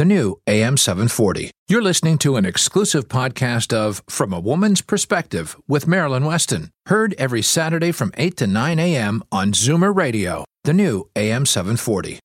the new AM 740. You're listening to an exclusive podcast of From a Woman's Perspective with Marilyn Weston, heard every Saturday from 8 to 9 a.m. on Zoomer Radio, the new AM 740.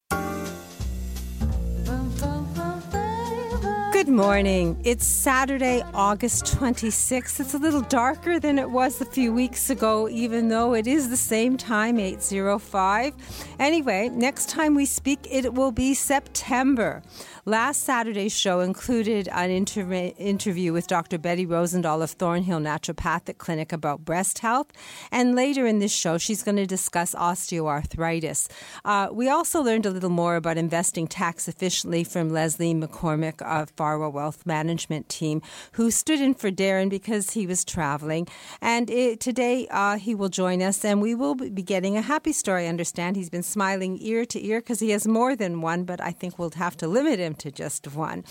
Good morning. It's Saturday, August 26th. It's a little darker than it was a few weeks ago, even though it is the same time, 805. Anyway, next time we speak, it will be September. Last Saturday's show included an inter- interview with Dr. Betty Rosendahl of Thornhill Naturopathic Clinic about breast health. And later in this show, she's going to discuss osteoarthritis. Uh, we also learned a little more about investing tax efficiently from Leslie McCormick of Farwell Wealth Management Team, who stood in for Darren because he was traveling. And it, today uh, he will join us, and we will be getting a happy story. I understand he's been smiling ear to ear because he has more than one, but I think we'll have to limit him to just one.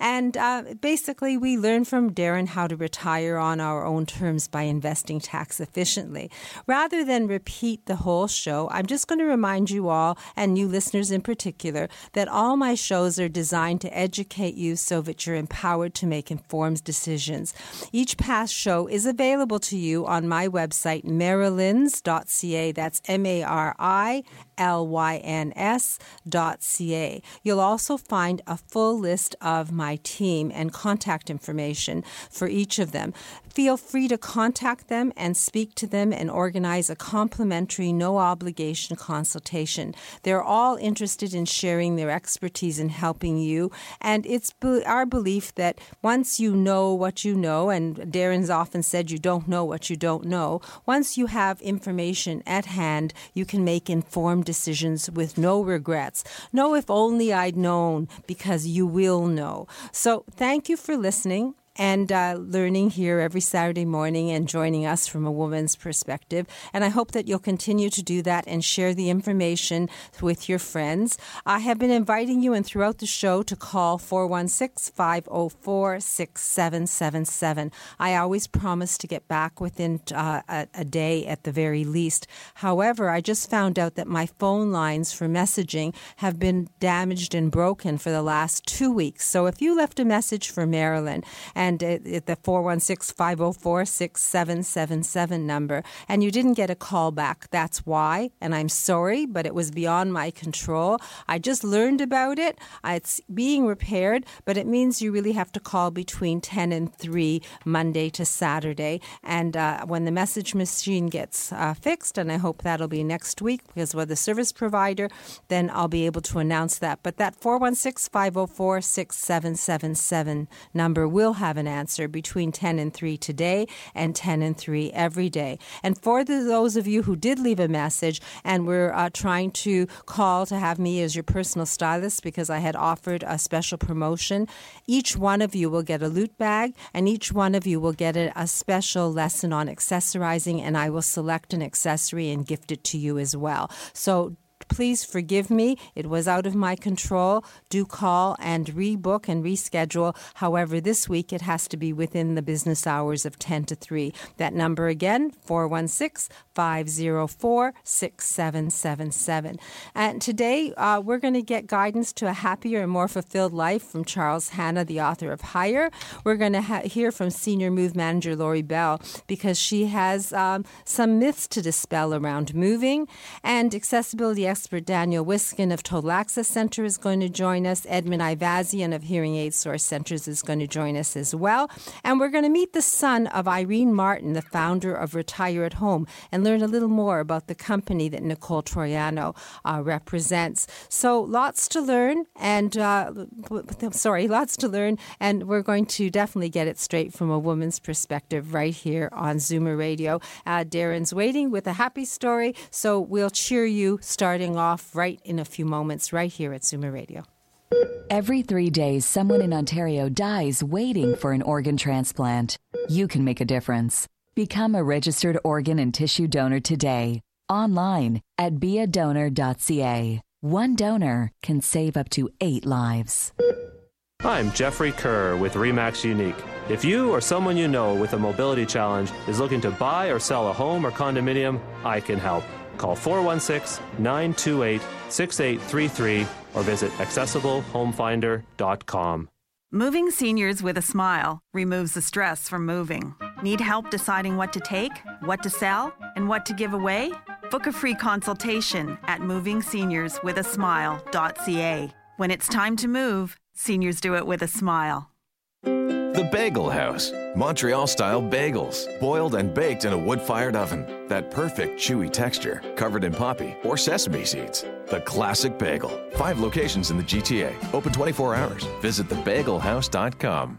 And uh, basically, we learn from Darren how to retire on our own terms by investing tax efficiently. Rather than repeat the whole show, I'm just going to remind you all, and new listeners in particular, that all my shows are designed to educate you so that you're empowered to make informed decisions. Each past show is available to you on my website, marilyns.ca. That's M A R I L Y N S.ca. You'll also find a full list of my team and contact information for each of them. Feel free to contact them and speak to them and organize a complimentary, no obligation consultation. They're all interested in sharing their expertise in helping you, and it's our belief that once you know what you know, and Darren's often said you don't know what you don't know, once you have information at hand, you can make informed decisions with no regrets. No, if only I'd known, because you will know. So thank you for listening and uh, learning here every Saturday morning and joining us from a woman's perspective. And I hope that you'll continue to do that and share the information with your friends. I have been inviting you and throughout the show to call 416 504 6777. I always promise to get back within uh, a, a day at the very least. However, I just found out that my phone lines for messaging have been damaged and broken for the last two weeks. So if you left a message for Marilyn and and it, the 416 504 6777 number, and you didn't get a call back. That's why, and I'm sorry, but it was beyond my control. I just learned about it. It's being repaired, but it means you really have to call between 10 and 3 Monday to Saturday. And uh, when the message machine gets uh, fixed, and I hope that'll be next week because we're the service provider, then I'll be able to announce that. But that 416 504 6777 number will have an answer between 10 and 3 today and 10 and 3 every day. And for the, those of you who did leave a message and were uh, trying to call to have me as your personal stylist because I had offered a special promotion, each one of you will get a loot bag and each one of you will get a, a special lesson on accessorizing, and I will select an accessory and gift it to you as well. So Please forgive me. It was out of my control. Do call and rebook and reschedule. However, this week it has to be within the business hours of 10 to 3. That number again, 416 504 6777. And today uh, we're going to get guidance to a happier and more fulfilled life from Charles Hanna, the author of Higher. We're going to ha- hear from Senior Move Manager Lori Bell because she has um, some myths to dispel around moving and accessibility expert Daniel Wiskin of Total Access Center is going to join us. Edmund Ivazian of Hearing Aid Source Centers is going to join us as well. And we're going to meet the son of Irene Martin, the founder of Retire at Home, and learn a little more about the company that Nicole Troiano uh, represents. So lots to learn, and uh, sorry, lots to learn, and we're going to definitely get it straight from a woman's perspective right here on Zoomer Radio. Uh, Darren's waiting with a happy story, so we'll cheer you starting off right in a few moments, right here at Zoomer Radio. Every three days, someone in Ontario dies waiting for an organ transplant. You can make a difference. Become a registered organ and tissue donor today. Online at beadonor.ca. One donor can save up to eight lives. I'm Jeffrey Kerr with REMAX Unique. If you or someone you know with a mobility challenge is looking to buy or sell a home or condominium, I can help. Call 416 928 6833 or visit accessiblehomefinder.com. Moving seniors with a smile removes the stress from moving. Need help deciding what to take, what to sell, and what to give away? Book a free consultation at movingseniorswithasmile.ca. When it's time to move, seniors do it with a smile. The Bagel House. Montreal style bagels, boiled and baked in a wood fired oven. That perfect chewy texture, covered in poppy or sesame seeds. The classic bagel. Five locations in the GTA, open 24 hours. Visit thebagelhouse.com.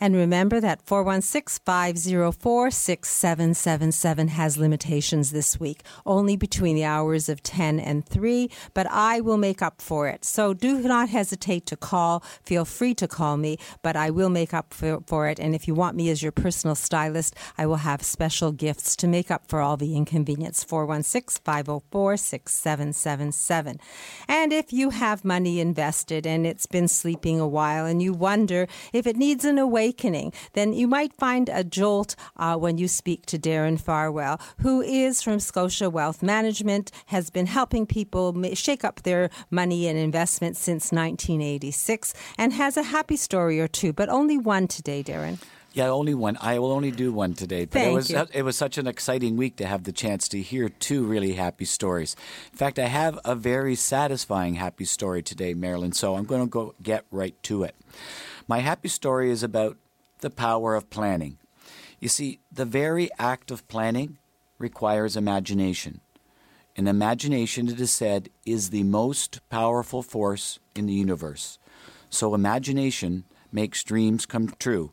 And remember that 416 504 6777 has limitations this week, only between the hours of 10 and 3, but I will make up for it. So do not hesitate to call. Feel free to call me, but I will make up for, for it. And if you want me as your personal stylist, I will have special gifts to make up for all the inconvenience. 416 504 6777. And if you have money invested and it's been sleeping a while and you wonder if it needs an awakening, then you might find a jolt uh, when you speak to Darren Farwell, who is from Scotia Wealth Management, has been helping people shake up their money and investments since 1986, and has a happy story or two, but only one today, Darren. Yeah, only one. I will only do one today. But Thank it was you. it was such an exciting week to have the chance to hear two really happy stories. In fact, I have a very satisfying happy story today, Marilyn. So I'm going to go get right to it. My happy story is about the power of planning. You see, the very act of planning requires imagination. And imagination, it is said, is the most powerful force in the universe. So imagination makes dreams come true.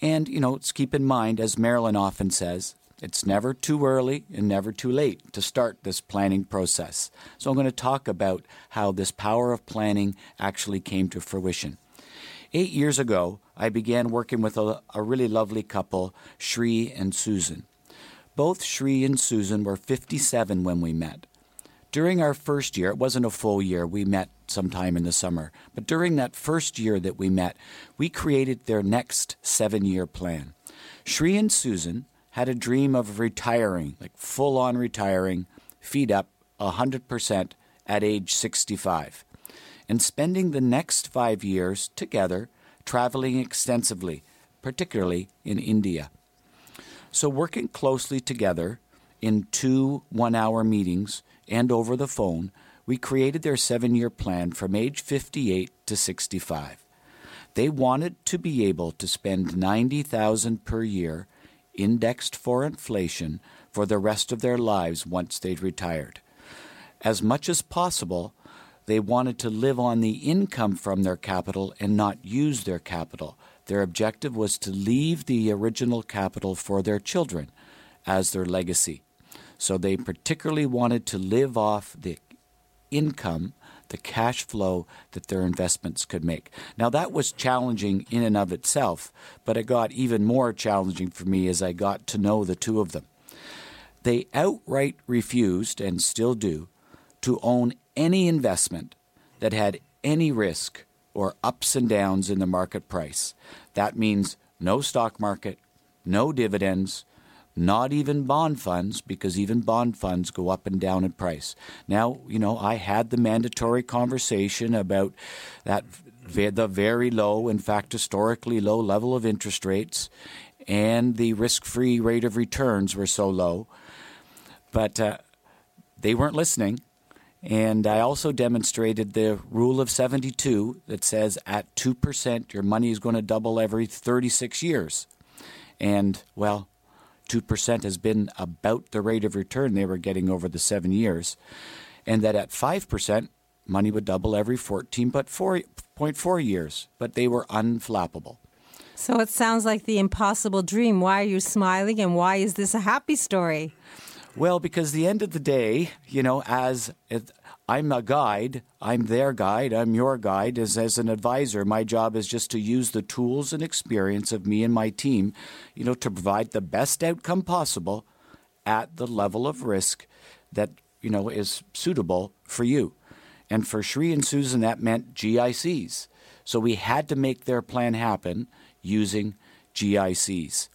And, you know, let's keep in mind, as Marilyn often says, it's never too early and never too late to start this planning process. So I'm going to talk about how this power of planning actually came to fruition. Eight years ago, I began working with a, a really lovely couple, Shri and Susan. Both Shri and Susan were 57 when we met. During our first year, it wasn't a full year, we met sometime in the summer, but during that first year that we met, we created their next seven year plan. Shri and Susan had a dream of retiring, like full on retiring, feet up 100% at age 65, and spending the next five years together traveling extensively, particularly in India. So, working closely together in two one hour meetings and over the phone, we created their seven year plan from age 58 to 65. They wanted to be able to spend 90000 per year indexed for inflation for the rest of their lives once they'd retired. As much as possible, they wanted to live on the income from their capital and not use their capital. Their objective was to leave the original capital for their children as their legacy. So they particularly wanted to live off the income, the cash flow that their investments could make. Now, that was challenging in and of itself, but it got even more challenging for me as I got to know the two of them. They outright refused, and still do, to own any investment that had any risk or ups and downs in the market price. That means no stock market, no dividends, not even bond funds, because even bond funds go up and down in price. Now, you know, I had the mandatory conversation about that the very low, in fact, historically low level of interest rates, and the risk-free rate of returns were so low, but uh, they weren't listening. And I also demonstrated the rule of 72 that says at 2%, your money is going to double every 36 years. And, well, 2% has been about the rate of return they were getting over the seven years. And that at 5%, money would double every 14.4 years. But they were unflappable. So it sounds like the impossible dream. Why are you smiling and why is this a happy story? Well, because the end of the day, you know, as I'm a guide, I'm their guide, I'm your guide. As, as an advisor, my job is just to use the tools and experience of me and my team, you know, to provide the best outcome possible at the level of risk that, you know, is suitable for you. And for Shri and Susan, that meant GICs. So we had to make their plan happen using GICs.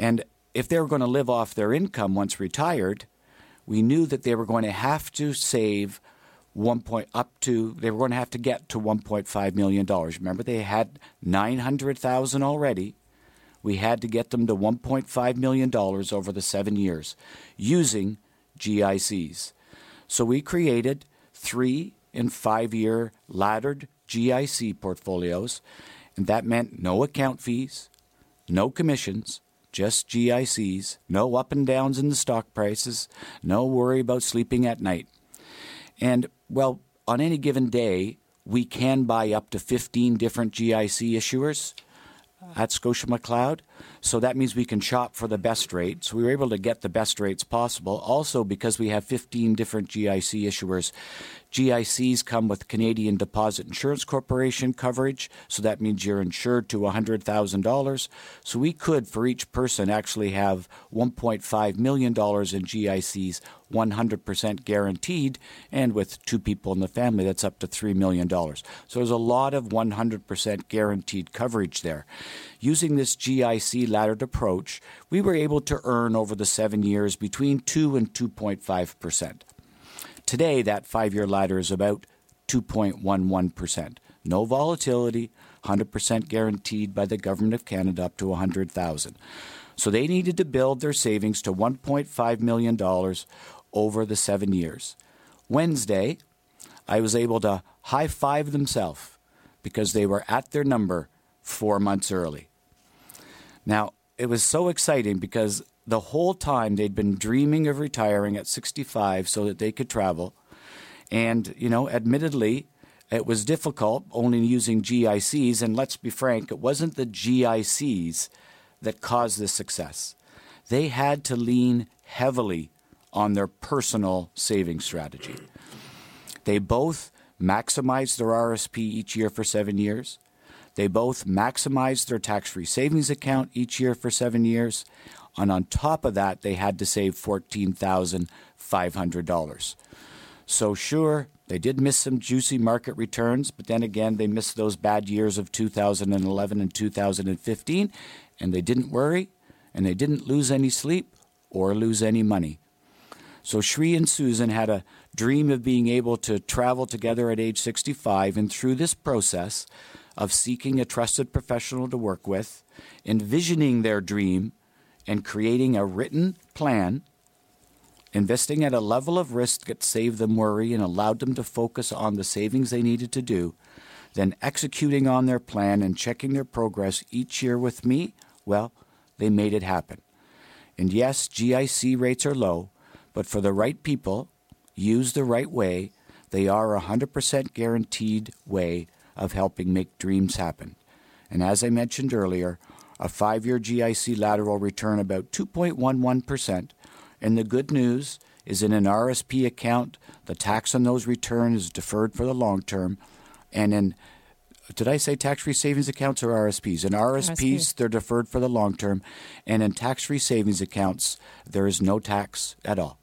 And if they were going to live off their income once retired, we knew that they were going to have to save one point up to they were going to have to get to 1.5 million dollars. Remember they had 900,000 already. We had to get them to 1.5 million dollars over the 7 years using GICs. So we created 3 and 5 year laddered GIC portfolios and that meant no account fees, no commissions, just GICs, no up and downs in the stock prices, no worry about sleeping at night. And, well, on any given day, we can buy up to 15 different GIC issuers at Scotia McLeod. So that means we can shop for the best rate. So we were able to get the best rates possible. Also, because we have 15 different GIC issuers, GICs come with Canadian Deposit Insurance Corporation coverage, so that means you're insured to $100,000. So we could, for each person, actually have $1.5 million in GICs 100% guaranteed, and with two people in the family, that's up to $3 million. So there's a lot of 100% guaranteed coverage there. Using this GIC laddered approach, we were able to earn over the seven years between 2 and 2.5%. Today, that five year ladder is about 2.11%. No volatility, 100% guaranteed by the Government of Canada up to 100,000. So they needed to build their savings to $1.5 million over the seven years. Wednesday, I was able to high five themselves because they were at their number four months early. Now, it was so exciting because the whole time they'd been dreaming of retiring at 65 so that they could travel. And, you know, admittedly, it was difficult only using GICs. And let's be frank, it wasn't the GICs that caused this success. They had to lean heavily on their personal saving strategy. They both maximized their RSP each year for seven years. They both maximized their tax free savings account each year for seven years. And on top of that, they had to save $14,500. So, sure, they did miss some juicy market returns, but then again, they missed those bad years of 2011 and 2015, and they didn't worry, and they didn't lose any sleep or lose any money. So, Shri and Susan had a dream of being able to travel together at age 65, and through this process of seeking a trusted professional to work with, envisioning their dream, and creating a written plan, investing at a level of risk that saved them worry and allowed them to focus on the savings they needed to do, then executing on their plan and checking their progress each year with me, well, they made it happen. And yes, GIC rates are low, but for the right people, used the right way, they are a 100% guaranteed way of helping make dreams happen. And as I mentioned earlier, a five year GIC laddered return about 2.11%. And the good news is in an RSP account, the tax on those returns is deferred for the long term. And in did I say tax free savings accounts or RSPs? In RSPs, RSP. they're deferred for the long term. And in tax free savings accounts, there is no tax at all.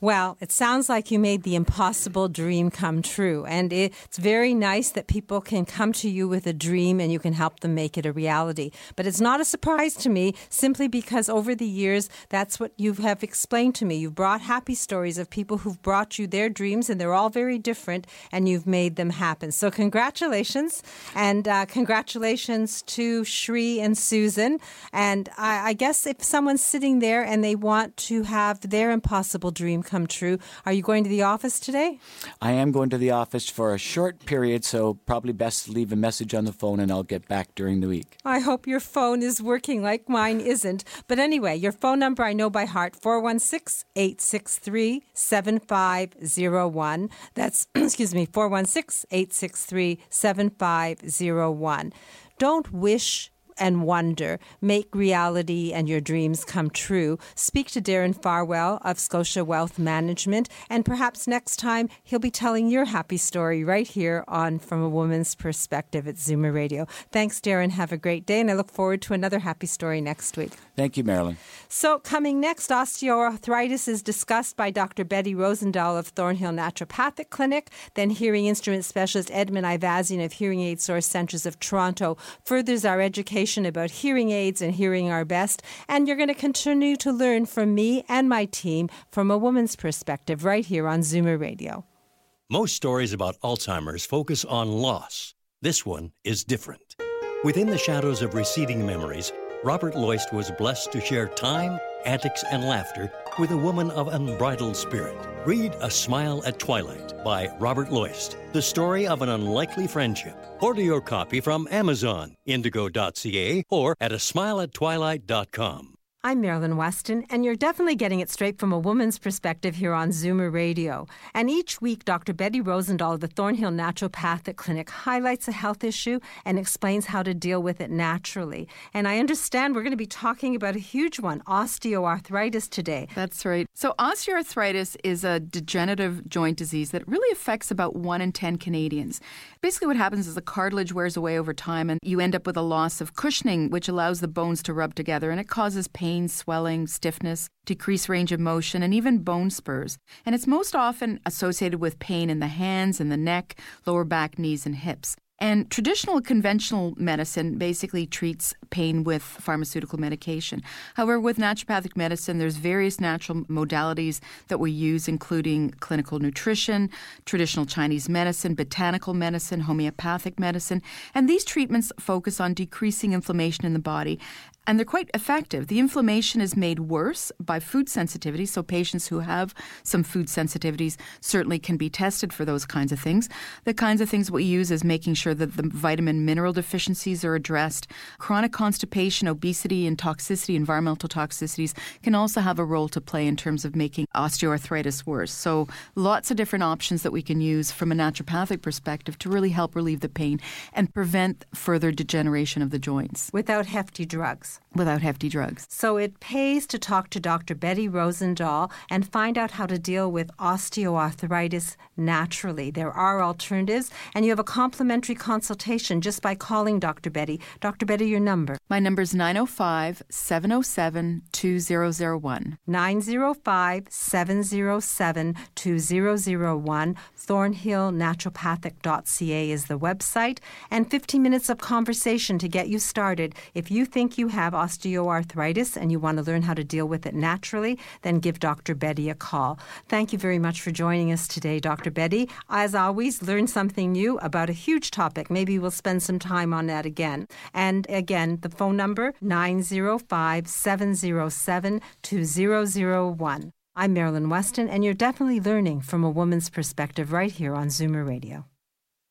Well, it sounds like you made the impossible dream come true. And it's very nice that people can come to you with a dream and you can help them make it a reality. But it's not a surprise to me simply because over the years, that's what you have explained to me. You've brought happy stories of people who've brought you their dreams and they're all very different and you've made them happen. So, congratulations. And uh, congratulations to Shri and Susan. And I, I guess if someone's sitting there and they want to have their impossible dream come true. Are you going to the office today? I am going to the office for a short period, so probably best to leave a message on the phone and I'll get back during the week. I hope your phone is working like mine isn't. But anyway, your phone number I know by heart 416 863 7501. That's, excuse me, 416 863 7501. Don't wish and wonder. Make reality and your dreams come true. Speak to Darren Farwell of Scotia Wealth Management, and perhaps next time he'll be telling your happy story right here on From a Woman's Perspective at Zoomer Radio. Thanks, Darren. Have a great day, and I look forward to another happy story next week. Thank you, Marilyn. So, coming next, osteoarthritis is discussed by Dr. Betty Rosendahl of Thornhill Naturopathic Clinic. Then, hearing instrument specialist Edmund Ivazian of Hearing Aid Source Centres of Toronto furthers our education about hearing aids and hearing our best. And you're going to continue to learn from me and my team from a woman's perspective right here on Zoomer Radio. Most stories about Alzheimer's focus on loss. This one is different. Within the shadows of receding memories, Robert Loist was blessed to share time, antics, and laughter with a woman of unbridled spirit. Read A Smile at Twilight by Robert Loist, the story of an unlikely friendship. Order your copy from Amazon, indigo.ca, or at a smileattwilight.com. I'm Marilyn Weston, and you're definitely getting it straight from a woman's perspective here on Zoomer Radio. And each week, Dr. Betty Rosendahl of the Thornhill Naturopathic Clinic highlights a health issue and explains how to deal with it naturally. And I understand we're going to be talking about a huge one osteoarthritis today. That's right. So, osteoarthritis is a degenerative joint disease that really affects about one in 10 Canadians. Basically, what happens is the cartilage wears away over time, and you end up with a loss of cushioning, which allows the bones to rub together, and it causes pain pain, swelling, stiffness, decreased range of motion, and even bone spurs. And it's most often associated with pain in the hands and the neck, lower back, knees, and hips. And traditional conventional medicine basically treats pain with pharmaceutical medication. However, with naturopathic medicine, there's various natural modalities that we use, including clinical nutrition, traditional Chinese medicine, botanical medicine, homeopathic medicine. And these treatments focus on decreasing inflammation in the body and they're quite effective. The inflammation is made worse by food sensitivity, so patients who have some food sensitivities certainly can be tested for those kinds of things. The kinds of things we use is making sure that the vitamin mineral deficiencies are addressed. Chronic constipation, obesity, and toxicity, environmental toxicities, can also have a role to play in terms of making osteoarthritis worse. So, lots of different options that we can use from a naturopathic perspective to really help relieve the pain and prevent further degeneration of the joints. Without hefty drugs without hefty drugs. So it pays to talk to Dr. Betty Rosendahl and find out how to deal with osteoarthritis naturally. There are alternatives, and you have a complimentary consultation just by calling Dr. Betty. Dr. Betty, your number? My number is 905 707 2001. 905 707 2001. ThornhillNaturopathic.ca is the website, and 15 minutes of conversation to get you started. If you think you have osteoarthritis and you want to learn how to deal with it naturally, then give Dr. Betty a call. Thank you very much for joining us today, Dr. Betty. As always, learn something new about a huge topic. Maybe we'll spend some time on that again. And again, the phone number 905 707 2001. I'm Marilyn Weston, and you're definitely learning from a woman's perspective right here on Zoomer Radio.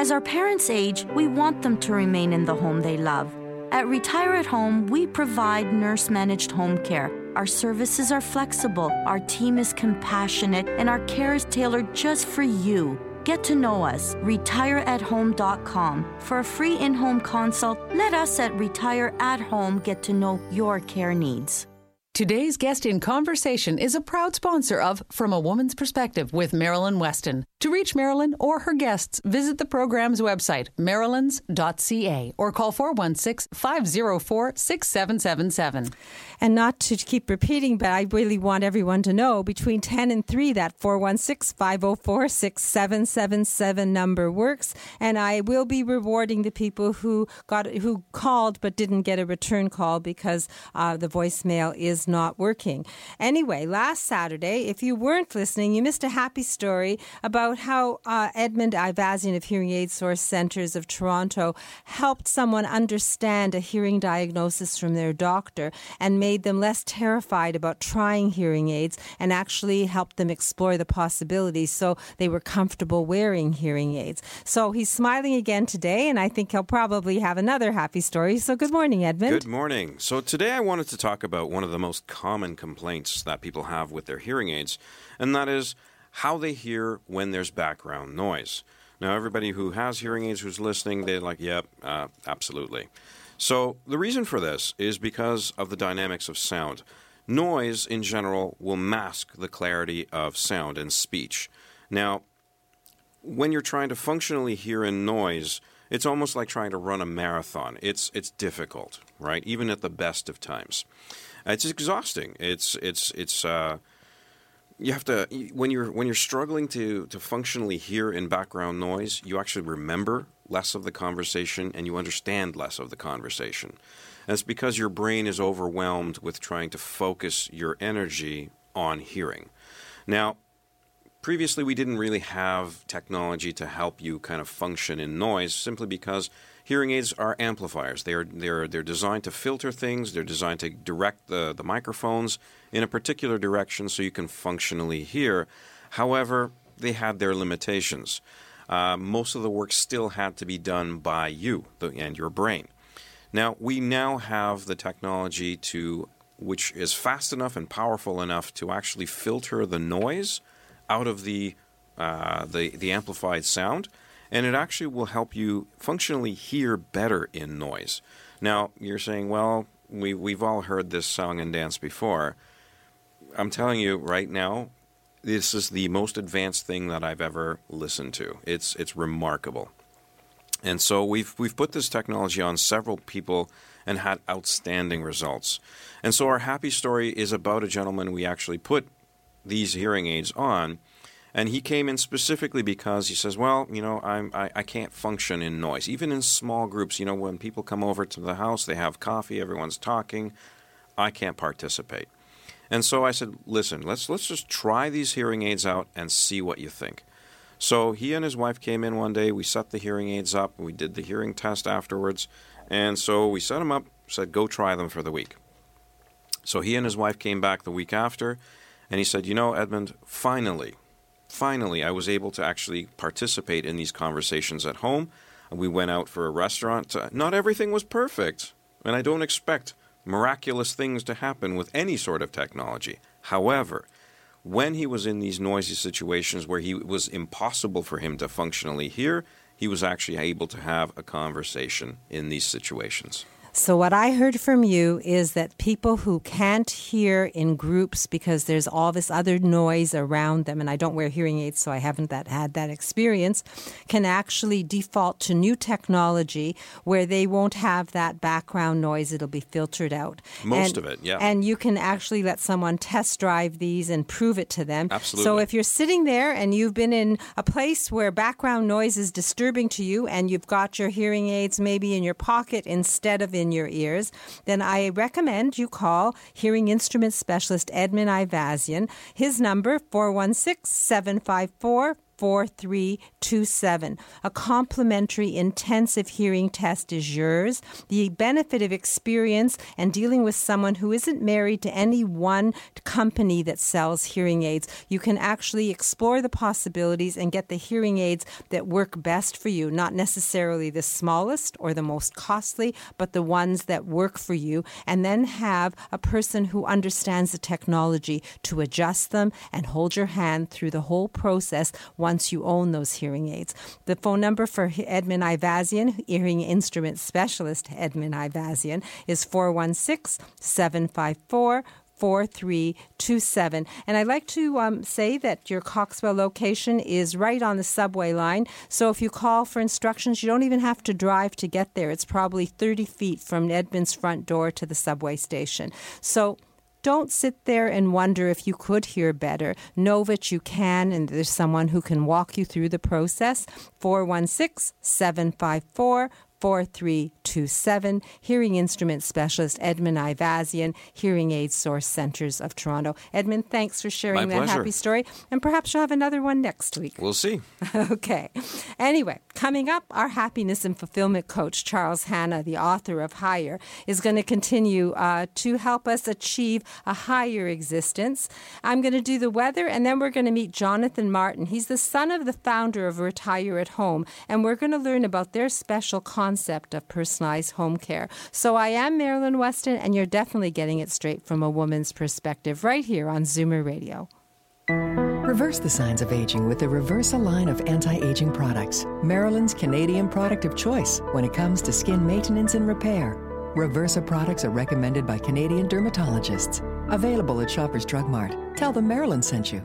As our parents age, we want them to remain in the home they love. At Retire at Home, we provide nurse managed home care. Our services are flexible, our team is compassionate, and our care is tailored just for you. Get to know us, retireathome.com. For a free in home consult, let us at Retire at Home get to know your care needs. Today's guest in conversation is a proud sponsor of From a Woman's Perspective with Marilyn Weston. To reach Marilyn or her guests, visit the program's website, marilyns.ca, or call 416 504 6777. And not to keep repeating, but I really want everyone to know between 10 and 3, that 416 504 6777 number works. And I will be rewarding the people who got who called but didn't get a return call because uh, the voicemail is not working. Anyway, last Saturday, if you weren't listening, you missed a happy story about how uh, Edmund Ivazian of Hearing Aid Source Centers of Toronto helped someone understand a hearing diagnosis from their doctor and made them less terrified about trying hearing aids and actually helped them explore the possibilities so they were comfortable wearing hearing aids. So he's smiling again today, and I think he'll probably have another happy story. So good morning, Edmund. Good morning. So today I wanted to talk about one of the most common complaints that people have with their hearing aids, and that is how they hear when there's background noise. Now, everybody who has hearing aids who's listening, they're like, yep, uh, absolutely. So, the reason for this is because of the dynamics of sound. Noise, in general, will mask the clarity of sound and speech. Now, when you're trying to functionally hear in noise, it's almost like trying to run a marathon. It's it's difficult, right? Even at the best of times, it's exhausting. It's it's it's uh, you have to when you're when you're struggling to to functionally hear in background noise, you actually remember less of the conversation and you understand less of the conversation. It's because your brain is overwhelmed with trying to focus your energy on hearing. Now, previously we didn't really have technology to help you kind of function in noise simply because hearing aids are amplifiers. They're they're they're designed to filter things, they're designed to direct the, the microphones in a particular direction so you can functionally hear. However, they had their limitations. Uh, most of the work still had to be done by you and your brain. Now we now have the technology to which is fast enough and powerful enough to actually filter the noise out of the uh, the the amplified sound, and it actually will help you functionally hear better in noise. Now you're saying, well, we we've all heard this song and dance before. I'm telling you right now, this is the most advanced thing that I've ever listened to. It's it's remarkable. And so we've we've put this technology on several people and had outstanding results. And so our happy story is about a gentleman we actually put these hearing aids on. And he came in specifically because he says, "Well, you know, I'm I, I can't function in noise, even in small groups. You know, when people come over to the house, they have coffee, everyone's talking. I can't participate." And so I said, "Listen, let's let's just try these hearing aids out and see what you think." So he and his wife came in one day. We set the hearing aids up. We did the hearing test afterwards, and so we set them up. Said, "Go try them for the week." So he and his wife came back the week after, and he said, You know, Edmund, finally, finally, I was able to actually participate in these conversations at home. We went out for a restaurant. Uh, not everything was perfect, and I don't expect miraculous things to happen with any sort of technology. However, when he was in these noisy situations where he was impossible for him to functionally hear, he was actually able to have a conversation in these situations. So, what I heard from you is that people who can't hear in groups because there's all this other noise around them, and I don't wear hearing aids, so I haven't that, had that experience, can actually default to new technology where they won't have that background noise. It'll be filtered out. Most and, of it, yeah. And you can actually let someone test drive these and prove it to them. Absolutely. So, if you're sitting there and you've been in a place where background noise is disturbing to you and you've got your hearing aids maybe in your pocket instead of in your ears, then I recommend you call hearing instrument specialist Edmund Ivazian. His number 416 754 4327. A complimentary intensive hearing test is yours. The benefit of experience and dealing with someone who isn't married to any one company that sells hearing aids, you can actually explore the possibilities and get the hearing aids that work best for you, not necessarily the smallest or the most costly, but the ones that work for you, and then have a person who understands the technology to adjust them and hold your hand through the whole process once you own those hearing aids. The phone number for Edmund Ivazian, hearing instrument specialist Edmund Ivazian, is 416 754 4327. And I'd like to um, say that your Coxwell location is right on the subway line. So if you call for instructions, you don't even have to drive to get there. It's probably 30 feet from Edmund's front door to the subway station. So don't sit there and wonder if you could hear better. Know that you can, and there's someone who can walk you through the process. 416 754 4327. Hearing instrument specialist Edmund Ivazian, Hearing Aid Source Centers of Toronto. Edmund, thanks for sharing My that pleasure. happy story. And perhaps you'll have another one next week. We'll see. okay. Anyway, coming up, our happiness and fulfillment coach, Charles Hanna, the author of Higher, is going to continue uh, to help us achieve a higher existence. I'm going to do the weather, and then we're going to meet Jonathan Martin. He's the son of the founder of Retire at Home, and we're going to learn about their special concept of personalized home care. So I am Marilyn Weston, and you're definitely getting it straight from a woman's perspective right here on Zoomer Radio. Reverse the signs of aging with the Reversa line of anti aging products, Marilyn's Canadian product of choice when it comes to skin maintenance and repair. Reversa products are recommended by Canadian dermatologists. Available at Shoppers Drug Mart. Tell them Marilyn sent you.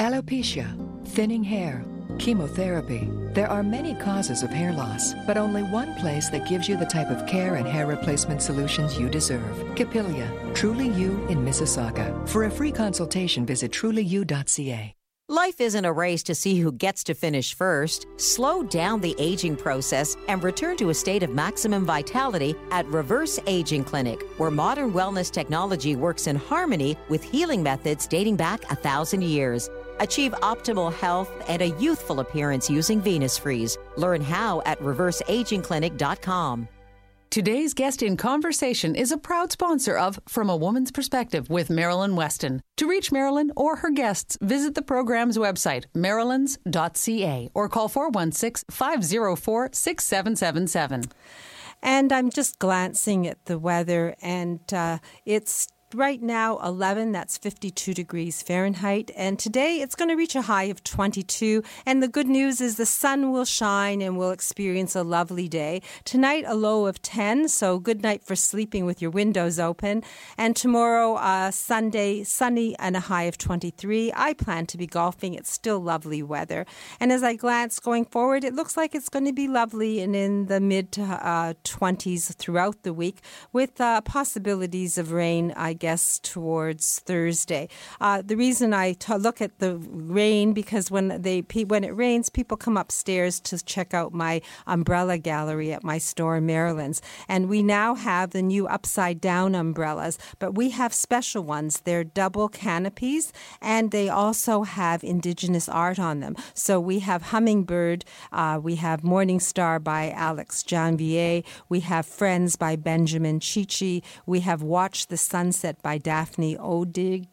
Alopecia, thinning hair, chemotherapy. There are many causes of hair loss, but only one place that gives you the type of care and hair replacement solutions you deserve. Capilia, Truly You in Mississauga. For a free consultation, visit trulyu.ca. Life isn't a race to see who gets to finish first. Slow down the aging process and return to a state of maximum vitality at Reverse Aging Clinic, where modern wellness technology works in harmony with healing methods dating back a thousand years. Achieve optimal health and a youthful appearance using Venus Freeze. Learn how at reverseagingclinic.com. Today's guest in conversation is a proud sponsor of From a Woman's Perspective with Marilyn Weston. To reach Marilyn or her guests, visit the program's website, marilyns.ca, or call 416 504 6777. And I'm just glancing at the weather, and uh, it's right now 11 that's 52 degrees fahrenheit. And today it's going to reach a high of 22 and the good news is the sun will shine and we'll experience a lovely day. Tonight a low of 10 so good night for sleeping with your windows open. And tomorrow uh, sunday sunny and a high of 23 i plan to be golfing. It's still lovely weather. And as i glance going forward it looks like it's going to be lovely and in the mid to uh, 20s throughout the week with uh, possibilities of rain i guess towards Thursday. Uh, the reason I t- look at the rain because when they when it rains, people come upstairs to check out my umbrella gallery at my store in Marilyn's, and we now have the new upside down umbrellas. But we have special ones. They're double canopies, and they also have indigenous art on them. So we have Hummingbird, uh, we have Morning Star by Alex Janvier, we have Friends by Benjamin Chee Chee, we have Watch the Sunset by Daphne Odjig.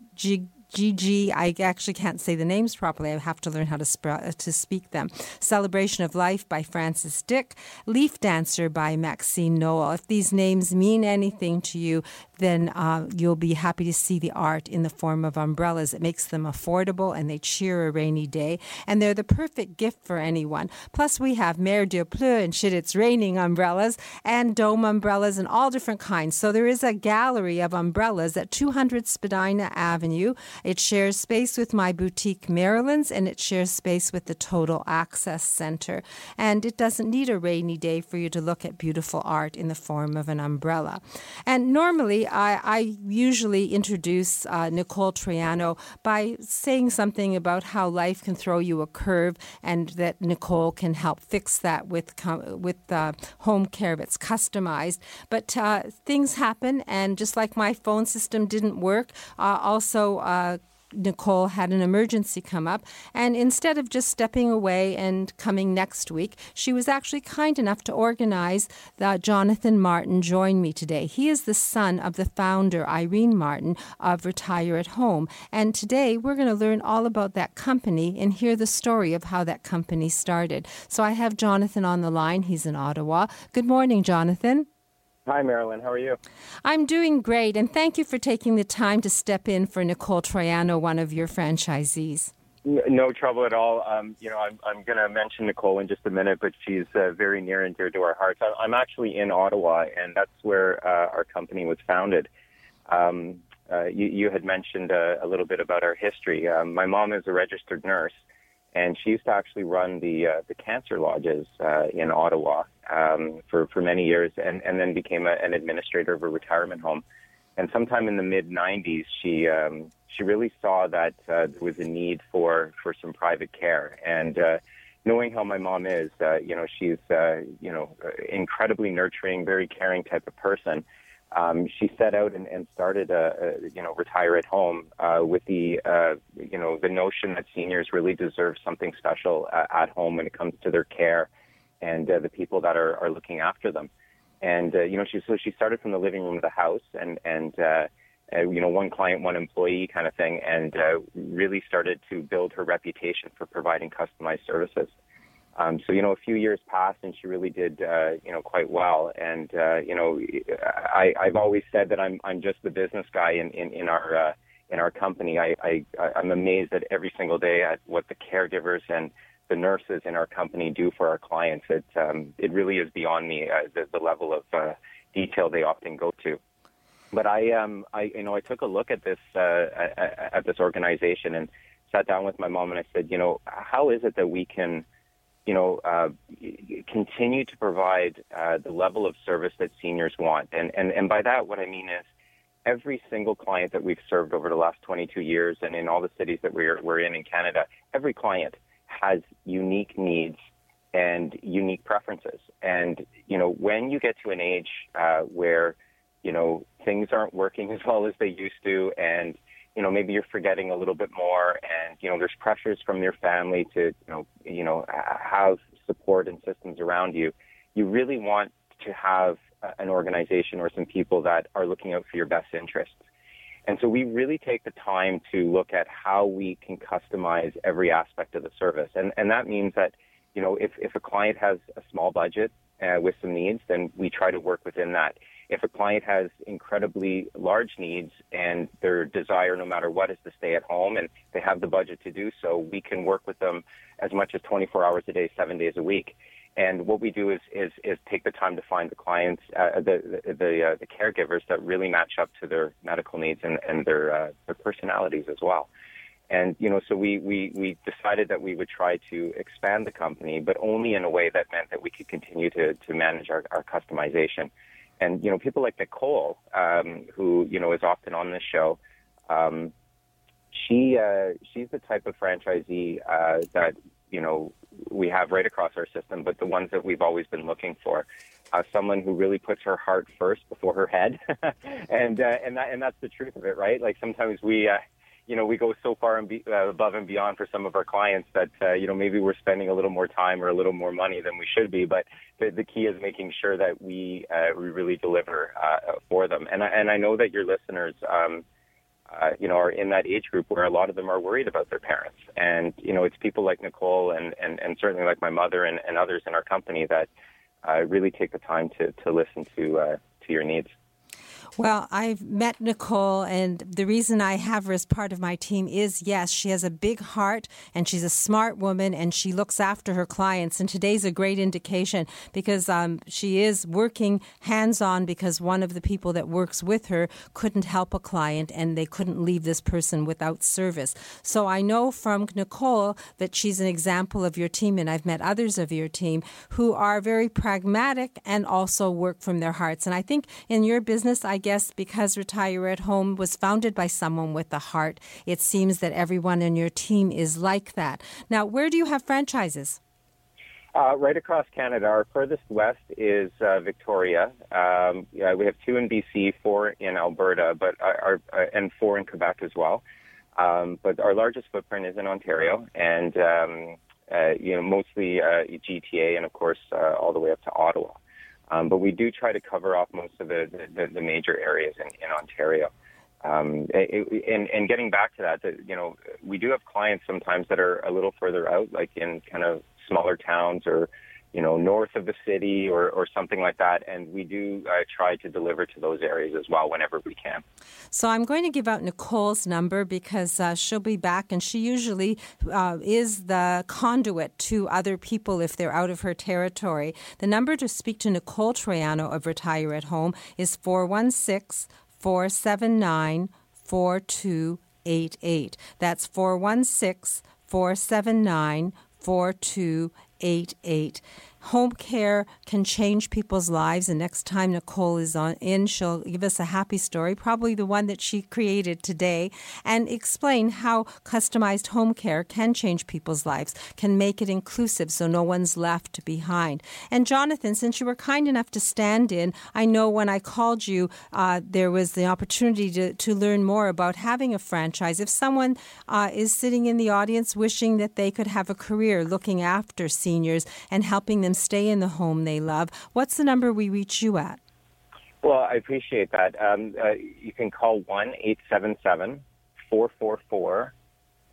Gigi, I actually can't say the names properly. I have to learn how to, sp- to speak them. Celebration of Life by Francis Dick. Leaf Dancer by Maxine Noel. If these names mean anything to you, then uh, you'll be happy to see the art in the form of umbrellas. It makes them affordable and they cheer a rainy day. And they're the perfect gift for anyone. Plus, we have Mer de Pleu and Shit It's Raining umbrellas and dome umbrellas and all different kinds. So there is a gallery of umbrellas at 200 Spadina Avenue. It shares space with my boutique Marilyn's and it shares space with the Total Access Center. And it doesn't need a rainy day for you to look at beautiful art in the form of an umbrella. And normally, I, I usually introduce uh, Nicole Troiano by saying something about how life can throw you a curve and that Nicole can help fix that with, with uh, home care that's customized. But uh, things happen, and just like my phone system didn't work, uh, also uh, Nicole had an emergency come up, and instead of just stepping away and coming next week, she was actually kind enough to organize that Jonathan Martin join me today. He is the son of the founder, Irene Martin, of Retire at Home. And today we're going to learn all about that company and hear the story of how that company started. So I have Jonathan on the line. He's in Ottawa. Good morning, Jonathan. Hi, Marilyn. How are you? I'm doing great, and thank you for taking the time to step in for Nicole Troiano, one of your franchisees. No trouble at all. Um, you know, I'm, I'm going to mention Nicole in just a minute, but she's uh, very near and dear to our hearts. I'm actually in Ottawa, and that's where uh, our company was founded. Um, uh, you, you, had mentioned uh, a little bit about our history. Um, my mom is a registered nurse, and she used to actually run the uh, the cancer lodges uh, in Ottawa um, for for many years, and and then became a, an administrator of a retirement home. And sometime in the mid '90s, she um, she really saw that uh, there was a need for for some private care, and uh, knowing how my mom is, uh, you know, she's uh, you know incredibly nurturing, very caring type of person um, she set out and, and started a, a, you know retire at home uh, with the uh, you know the notion that seniors really deserve something special uh, at home when it comes to their care and uh, the people that are, are looking after them. And uh, you know she so she started from the living room of the house and and uh, uh, you know one client one employee kind of thing and uh, really started to build her reputation for providing customized services. Um, so you know, a few years passed, and she really did uh, you know quite well. And uh, you know, I, I've always said that I'm I'm just the business guy in in, in our uh, in our company. I, I I'm amazed at every single day at what the caregivers and the nurses in our company do for our clients. It um, it really is beyond me uh, the, the level of uh, detail they often go to. But I um I you know I took a look at this uh, at, this organization and sat down with my mom and I said, you know, how is it that we can you know, uh, continue to provide uh, the level of service that seniors want. And, and, and by that, what I mean is every single client that we've served over the last 22 years and in all the cities that we're, we're in in Canada, every client has unique needs and unique preferences. And, you know, when you get to an age uh, where, you know, things aren't working as well as they used to and you know, maybe you're forgetting a little bit more and, you know, there's pressures from your family to, you know, you know, have support and systems around you. You really want to have an organization or some people that are looking out for your best interests. And so we really take the time to look at how we can customize every aspect of the service. And, and that means that, you know, if, if a client has a small budget uh, with some needs, then we try to work within that. If a client has incredibly large needs and their desire, no matter what, is to stay at home and they have the budget to do so, we can work with them as much as 24 hours a day, seven days a week. And what we do is is, is take the time to find the clients, uh, the the the, uh, the, caregivers that really match up to their medical needs and and their uh, their personalities as well. And you know, so we we we decided that we would try to expand the company, but only in a way that meant that we could continue to to manage our, our customization. And you know, people like Nicole, um, who you know is often on this show, um, she uh, she's the type of franchisee uh, that you know we have right across our system, but the ones that we've always been looking for. Uh, someone who really puts her heart first before her head, and uh, and that and that's the truth of it, right? Like sometimes we uh, you know, we go so far and be, uh, above and beyond for some of our clients that, uh, you know, maybe we're spending a little more time or a little more money than we should be. But the, the key is making sure that we, uh, we really deliver, uh, for them. And I, and I know that your listeners, um, uh, you know, are in that age group where a lot of them are worried about their parents. And, you know, it's people like Nicole and, and, and certainly like my mother and, and others in our company that, uh, really take the time to, to listen to, uh, to your needs. Well, I've met Nicole, and the reason I have her as part of my team is yes, she has a big heart and she's a smart woman and she looks after her clients. And today's a great indication because um, she is working hands on because one of the people that works with her couldn't help a client and they couldn't leave this person without service. So I know from Nicole that she's an example of your team, and I've met others of your team who are very pragmatic and also work from their hearts. And I think in your business, I guess because Retire at Home was founded by someone with a heart, it seems that everyone in your team is like that. Now, where do you have franchises? Uh, right across Canada. Our furthest west is uh, Victoria. Um, yeah, we have two in BC, four in Alberta, but our, uh, and four in Quebec as well. Um, but our largest footprint is in Ontario, and um, uh, you know mostly uh, GTA, and of course uh, all the way up to Ottawa. Um, but we do try to cover off most of the, the, the major areas in, in Ontario. Um, it, and, and getting back to that, that, you know, we do have clients sometimes that are a little further out, like in kind of smaller towns or you know, north of the city or, or something like that. And we do uh, try to deliver to those areas as well whenever we can. So I'm going to give out Nicole's number because uh, she'll be back, and she usually uh, is the conduit to other people if they're out of her territory. The number to speak to Nicole Troiano of Retire at Home is 416 479 4288. That's 416 479 4288 888 home care can change people's lives. And next time Nicole is on in, she'll give us a happy story, probably the one that she created today, and explain how customized home care can change people's lives, can make it inclusive so no one's left behind. And Jonathan, since you were kind enough to stand in, I know when I called you, uh, there was the opportunity to, to learn more about having a franchise. If someone uh, is sitting in the audience wishing that they could have a career looking after seniors and helping them stay in the home they love. What's the number we reach you at? Well, I appreciate that. Um, uh, you can call 1 877 444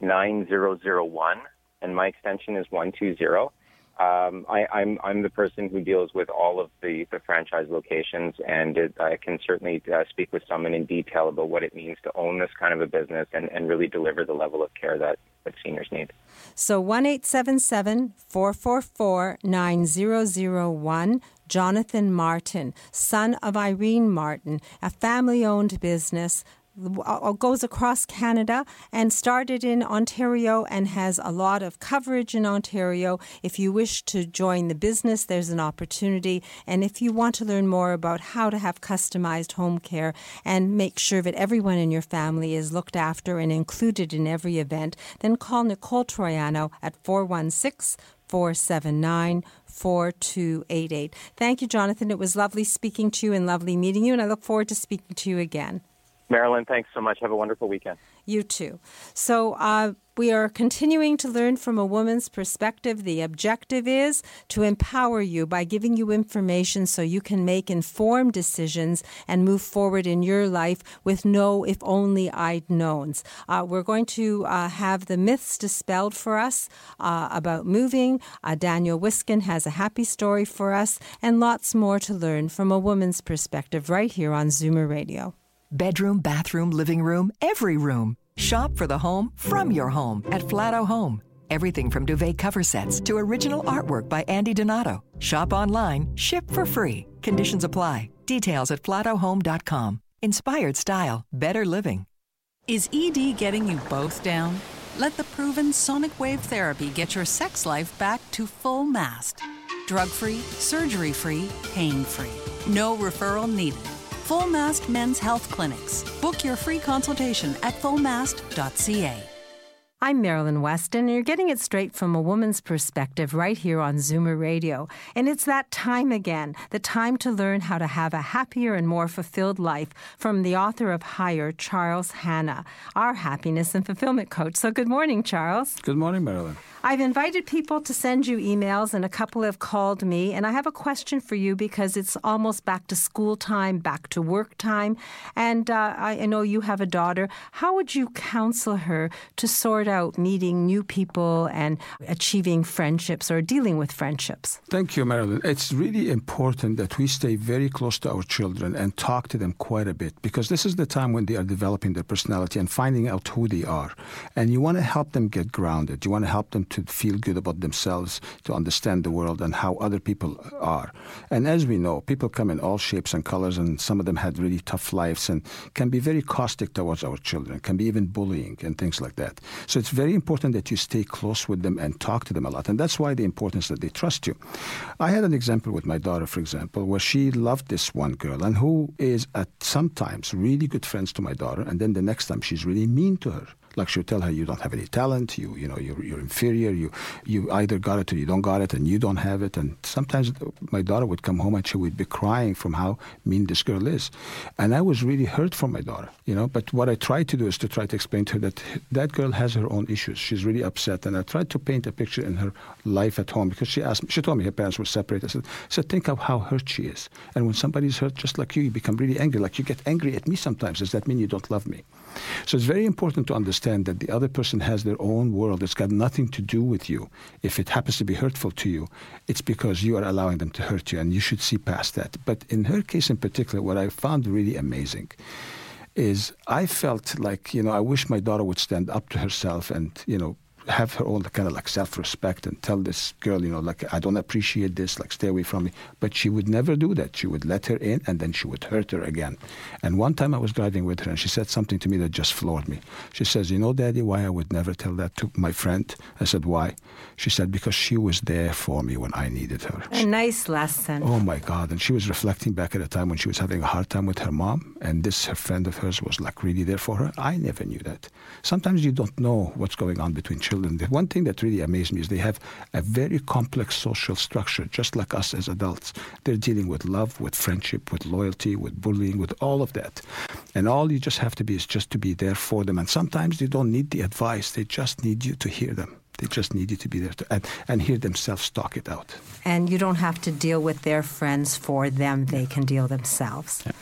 9001, and my extension is 120. Um, I, I'm I'm the person who deals with all of the, the franchise locations, and it, I can certainly uh, speak with someone in detail about what it means to own this kind of a business and, and really deliver the level of care that, that seniors need. So one eight seven seven four four four nine zero zero one. Jonathan Martin, son of Irene Martin, a family owned business Uh, uh, goes across Canada and started in Ontario and has a lot of coverage in Ontario. If you wish to join the business, there's an opportunity. And if you want to learn more about how to have customized home care and make sure that everyone in your family is looked after and included in every event, then call Nicole Troiano at 416 479 4288. Thank you, Jonathan. It was lovely speaking to you and lovely meeting you, and I look forward to speaking to you again. Marilyn, thanks so much. Have a wonderful weekend. You too. So, uh, we are continuing to learn from a woman's perspective. The objective is to empower you by giving you information so you can make informed decisions and move forward in your life with no if only I'd knowns. Uh, we're going to uh, have the myths dispelled for us uh, about moving. Uh, Daniel Wiskin has a happy story for us and lots more to learn from a woman's perspective right here on Zoomer Radio bedroom, bathroom, living room, every room. Shop for the home from your home at Flato Home. Everything from duvet cover sets to original artwork by Andy Donato. Shop online, ship for free. Conditions apply. Details at flatohome.com. Inspired style, better living. Is ED getting you both down? Let the proven sonic wave therapy get your sex life back to full mast. Drug free, surgery free, pain free. No referral needed. Full Mast Men's Health Clinics. Book your free consultation at fullmast.ca. I'm Marilyn Weston, and you're getting it straight from a woman's perspective right here on Zoomer Radio. And it's that time again, the time to learn how to have a happier and more fulfilled life from the author of Higher, Charles Hanna, our happiness and fulfillment coach. So good morning, Charles. Good morning, Marilyn. I've invited people to send you emails, and a couple have called me. And I have a question for you because it's almost back to school time, back to work time. And uh, I know you have a daughter. How would you counsel her to sort out meeting new people and achieving friendships or dealing with friendships? Thank you, Marilyn. It's really important that we stay very close to our children and talk to them quite a bit because this is the time when they are developing their personality and finding out who they are. And you want to help them get grounded. You want to help them to feel good about themselves, to understand the world and how other people are. And as we know, people come in all shapes and colors, and some of them had really tough lives and can be very caustic towards our children, can be even bullying and things like that. So it's very important that you stay close with them and talk to them a lot. And that's why the importance that they trust you. I had an example with my daughter, for example, where she loved this one girl and who is at sometimes really good friends to my daughter, and then the next time she's really mean to her. Like she'll tell her, you don't have any talent, you you know you're, you're inferior, you you either got it or you don't got it, and you don't have it. And sometimes my daughter would come home and she would be crying from how mean this girl is, and I was really hurt for my daughter, you know. But what I tried to do is to try to explain to her that that girl has her own issues. She's really upset, and I tried to paint a picture in her life at home because she asked me, she told me her parents were separated. I said, so think of how hurt she is, and when somebody's hurt just like you, you become really angry. Like you get angry at me sometimes. Does that mean you don't love me? So it's very important to understand that the other person has their own world. It's got nothing to do with you. If it happens to be hurtful to you, it's because you are allowing them to hurt you, and you should see past that. But in her case in particular, what I found really amazing is I felt like, you know, I wish my daughter would stand up to herself and, you know, have her own kind of like self-respect and tell this girl, you know, like I don't appreciate this, like stay away from me. But she would never do that. She would let her in, and then she would hurt her again. And one time I was driving with her, and she said something to me that just floored me. She says, "You know, Daddy, why I would never tell that to my friend?" I said, "Why?" She said, "Because she was there for me when I needed her." A nice lesson. Oh my God! And she was reflecting back at a time when she was having a hard time with her mom, and this her friend of hers was like really there for her. I never knew that. Sometimes you don't know what's going on between children children. The one thing that really amazed me is they have a very complex social structure, just like us as adults. They're dealing with love, with friendship, with loyalty, with bullying, with all of that. And all you just have to be is just to be there for them. And sometimes they don't need the advice, they just need you to hear them. They just need you to be there to, and, and hear themselves talk it out. And you don't have to deal with their friends for them, they can deal themselves. Yeah.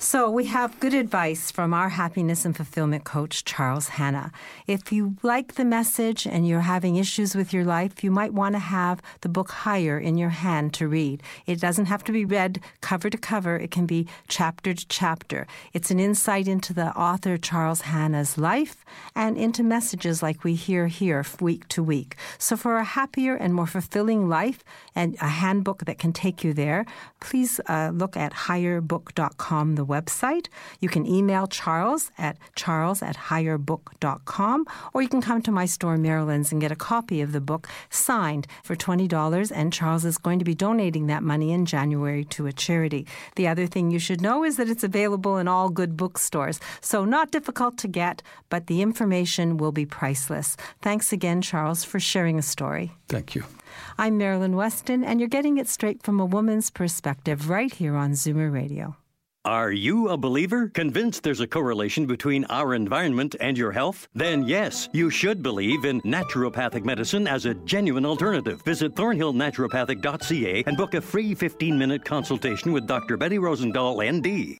So we have good advice from our happiness and fulfillment coach, Charles Hanna. If you like the message and you're having issues with your life, you might want to have the book higher in your hand to read. It doesn't have to be read cover to cover. It can be chapter to chapter. It's an insight into the author Charles Hanna's life and into messages like we hear here week to week. So for a happier and more fulfilling life and a handbook that can take you there, please uh, look at higherbook.com, the website. You can email Charles at charles at higherbook.com, or you can come to my store, Marilyn's, and get a copy of the book signed for $20. And Charles is going to be donating that money in January to a charity. The other thing you should know is that it's available in all good bookstores. So, not difficult to get, but the information will be priceless. Thanks again, Charles, for sharing a story. Thank you. I'm Marilyn Weston, and you're getting it straight from a woman's perspective right here on Zoomer Radio. Are you a believer? Convinced there's a correlation between our environment and your health? Then yes, you should believe in naturopathic medicine as a genuine alternative. Visit thornhillnaturopathic.ca and book a free 15 minute consultation with Dr. Betty Rosendahl, ND.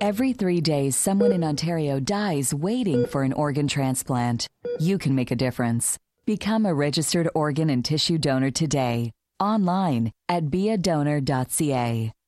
Every three days, someone in Ontario dies waiting for an organ transplant. You can make a difference. Become a registered organ and tissue donor today. Online at beadonor.ca.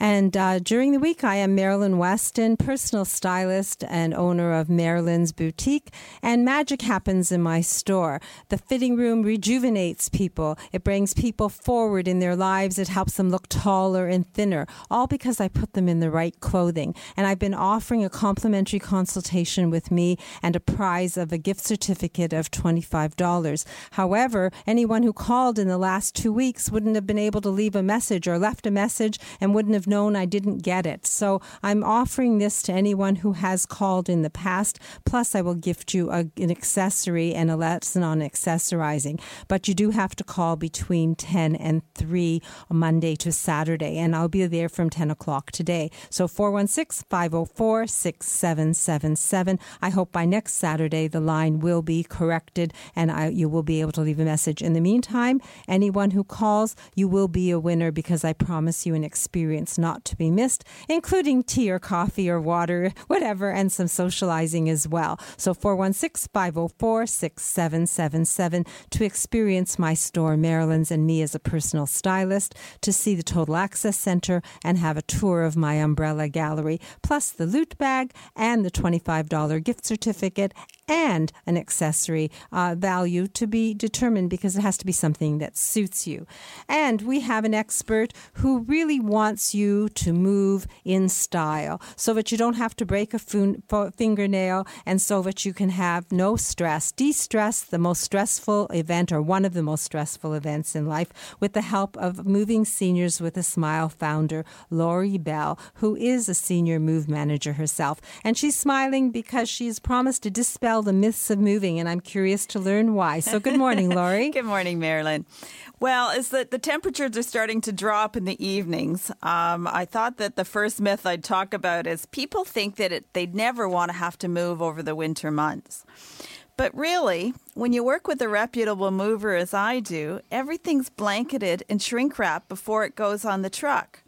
And uh, during the week, I am Marilyn Weston, personal stylist and owner of Marilyn's Boutique. And magic happens in my store. The fitting room rejuvenates people, it brings people forward in their lives, it helps them look taller and thinner, all because I put them in the right clothing. And I've been offering a complimentary consultation with me and a prize of a gift certificate of $25. However, anyone who called in the last two weeks wouldn't have been able to leave a message or left a message and wouldn't have have known I didn't get it. So I'm offering this to anyone who has called in the past. Plus, I will gift you a, an accessory and a lesson on accessorizing. But you do have to call between 10 and 3 Monday to Saturday, and I'll be there from 10 o'clock today. So 416 504 6777. I hope by next Saturday the line will be corrected and I, you will be able to leave a message. In the meantime, anyone who calls, you will be a winner because I promise you an experience not to be missed, including tea or coffee or water, whatever, and some socializing as well. So 416 504 6777 to experience my store, Marilyn's, and me as a personal stylist, to see the Total Access Center and have a tour of my umbrella gallery, plus the loot bag and the $25 gift certificate and an accessory uh, value to be determined because it has to be something that suits you. And we have an expert who really wants you to move in style so that you don't have to break a fingernail and so that you can have no stress. De stress, the most stressful event or one of the most stressful events in life, with the help of Moving Seniors with a Smile founder, Lori Bell, who is a senior move manager herself. And she's smiling because she's promised to dispel the myths of moving, and I'm curious to learn why. So, good morning, Lori. good morning, Marilyn. Well, as the, the temperatures are starting to drop in the evenings, um, I thought that the first myth I'd talk about is people think that it, they'd never want to have to move over the winter months. But really, when you work with a reputable mover as I do, everything's blanketed and shrink wrapped before it goes on the truck.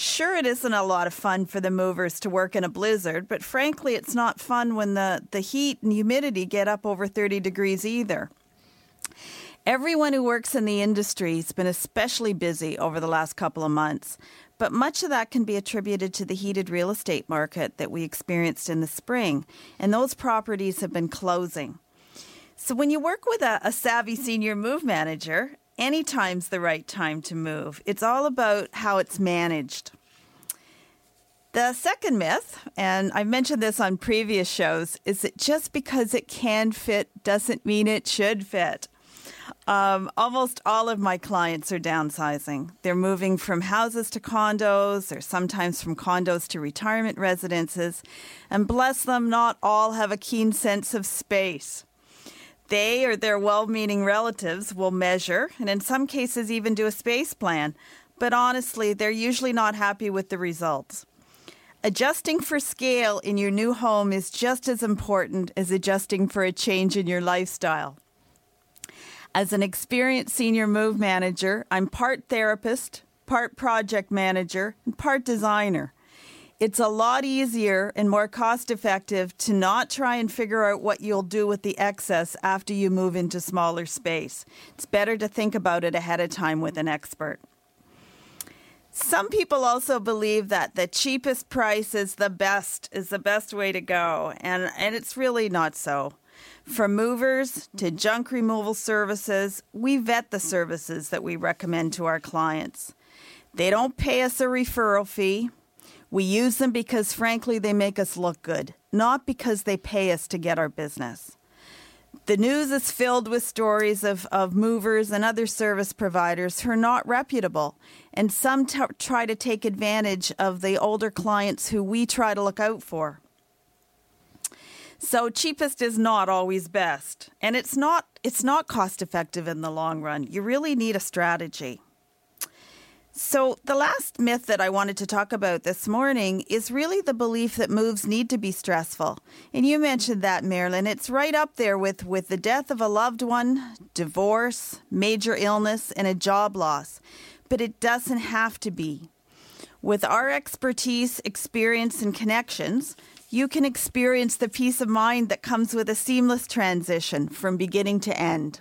Sure, it isn't a lot of fun for the movers to work in a blizzard, but frankly, it's not fun when the, the heat and humidity get up over 30 degrees either. Everyone who works in the industry has been especially busy over the last couple of months, but much of that can be attributed to the heated real estate market that we experienced in the spring, and those properties have been closing. So, when you work with a, a savvy senior move manager, anytime's the right time to move. It's all about how it's managed. The second myth, and I've mentioned this on previous shows, is that just because it can fit doesn't mean it should fit. Um, almost all of my clients are downsizing. They're moving from houses to condos, or sometimes from condos to retirement residences. And bless them, not all have a keen sense of space. They or their well meaning relatives will measure, and in some cases, even do a space plan. But honestly, they're usually not happy with the results. Adjusting for scale in your new home is just as important as adjusting for a change in your lifestyle. As an experienced senior move manager, I'm part therapist, part project manager, and part designer. It's a lot easier and more cost effective to not try and figure out what you'll do with the excess after you move into smaller space. It's better to think about it ahead of time with an expert. Some people also believe that the cheapest price is the best is the best way to go, and, and it's really not so. From movers to junk removal services, we vet the services that we recommend to our clients. They don't pay us a referral fee. We use them because, frankly, they make us look good, not because they pay us to get our business. The news is filled with stories of, of movers and other service providers who are not reputable, and some t- try to take advantage of the older clients who we try to look out for. So cheapest is not always best, and it's not it's not cost effective in the long run. You really need a strategy. So, the last myth that I wanted to talk about this morning is really the belief that moves need to be stressful. And you mentioned that, Marilyn. It's right up there with, with the death of a loved one, divorce, major illness, and a job loss. But it doesn't have to be. With our expertise, experience, and connections, you can experience the peace of mind that comes with a seamless transition from beginning to end.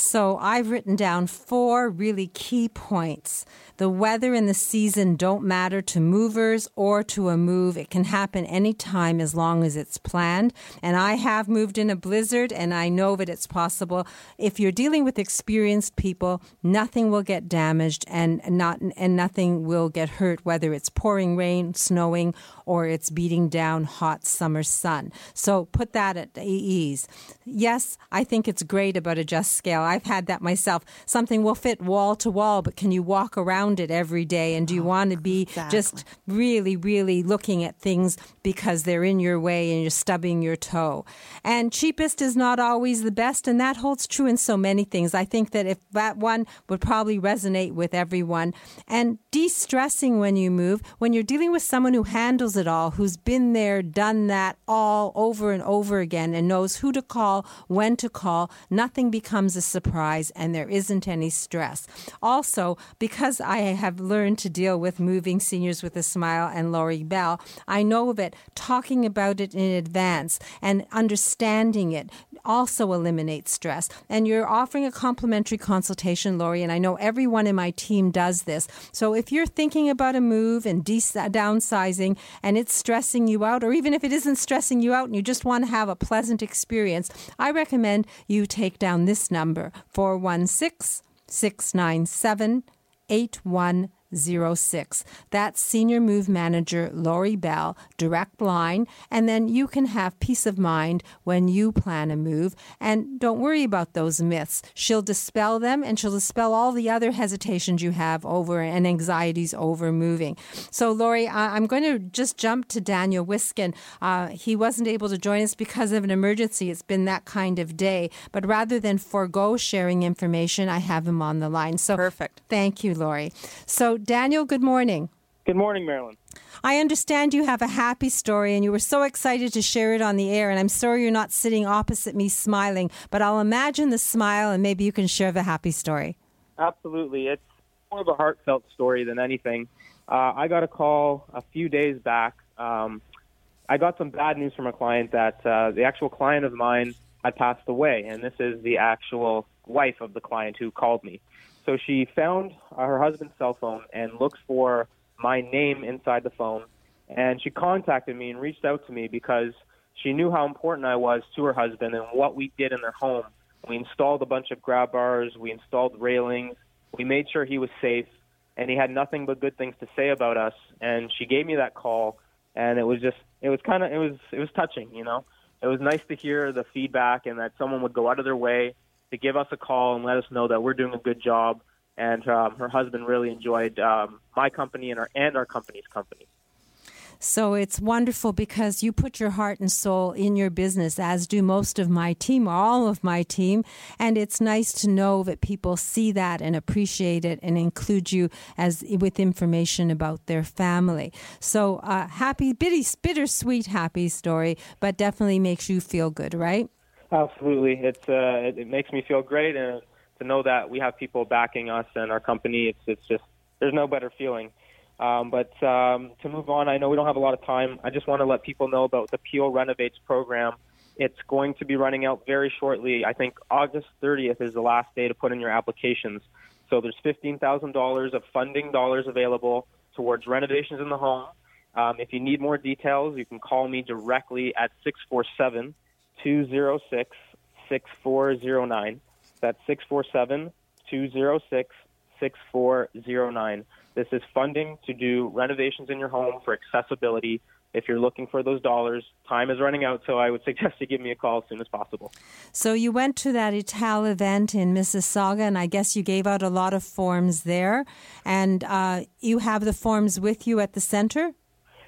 So I've written down four really key points. The weather and the season don't matter to movers or to a move. It can happen anytime as long as it's planned. And I have moved in a blizzard and I know that it's possible. If you're dealing with experienced people, nothing will get damaged and not and nothing will get hurt whether it's pouring rain, snowing or it's beating down hot summer sun. So put that at ease. Yes, I think it's great about a just scale. I've had that myself. Something will fit wall to wall, but can you walk around it every day? And do you oh, want to be exactly. just really, really looking at things because they're in your way and you're stubbing your toe? And cheapest is not always the best, and that holds true in so many things. I think that if that one would probably resonate with everyone. And de stressing when you move, when you're dealing with someone who handles it all, who's been there, done that all over and over again, and knows who to call, when to call. Nothing becomes a surprise, and there isn't any stress. Also, because I have learned to deal with moving seniors with a smile and Lori Bell, I know that talking about it in advance and understanding it also eliminates stress. And you're offering a complimentary consultation, Lori, and I know everyone in my team does this. So if you're thinking about a move and de- downsizing and it's stressing you out, or even if it isn't stressing you out and you just want to have a pleasant experience, I recommend you take down this number 416 697 8100. 6406. That's Senior Move Manager Lori Bell, direct line. And then you can have peace of mind when you plan a move. And don't worry about those myths. She'll dispel them and she'll dispel all the other hesitations you have over and anxieties over moving. So, Lori, I'm going to just jump to Daniel Wiskin. Uh, he wasn't able to join us because of an emergency. It's been that kind of day. But rather than forego sharing information, I have him on the line. So, perfect. Thank you, Lori. So, Daniel, good morning. Good morning, Marilyn. I understand you have a happy story and you were so excited to share it on the air. And I'm sorry you're not sitting opposite me smiling, but I'll imagine the smile and maybe you can share the happy story. Absolutely. It's more of a heartfelt story than anything. Uh, I got a call a few days back. Um, I got some bad news from a client that uh, the actual client of mine had passed away, and this is the actual wife of the client who called me. So she found uh, her husband's cell phone and looked for my name inside the phone, and she contacted me and reached out to me because she knew how important I was to her husband and what we did in their home. We installed a bunch of grab bars, we installed railings, we made sure he was safe, and he had nothing but good things to say about us. And she gave me that call, and it was just, it was kind of, it was, it was touching, you know. It was nice to hear the feedback and that someone would go out of their way to give us a call and let us know that we're doing a good job. And um, her husband really enjoyed um, my company and our and our company's company. So it's wonderful because you put your heart and soul in your business, as do most of my team all of my team. And it's nice to know that people see that and appreciate it and include you as with information about their family. So uh, happy, bitty, bittersweet, happy story, but definitely makes you feel good, right? Absolutely, it's uh, it, it makes me feel great, and to know that we have people backing us and our company, it's it's just there's no better feeling. Um, but um, to move on, I know we don't have a lot of time. I just want to let people know about the Peel Renovates program. It's going to be running out very shortly. I think August 30th is the last day to put in your applications. So there's $15,000 of funding dollars available towards renovations in the home. Um, if you need more details, you can call me directly at 647 206 6409. That's 647 206 6409. This is funding to do renovations in your home for accessibility. If you're looking for those dollars, time is running out, so I would suggest you give me a call as soon as possible. So you went to that Ital event in Mississauga, and I guess you gave out a lot of forms there. And uh, you have the forms with you at the center?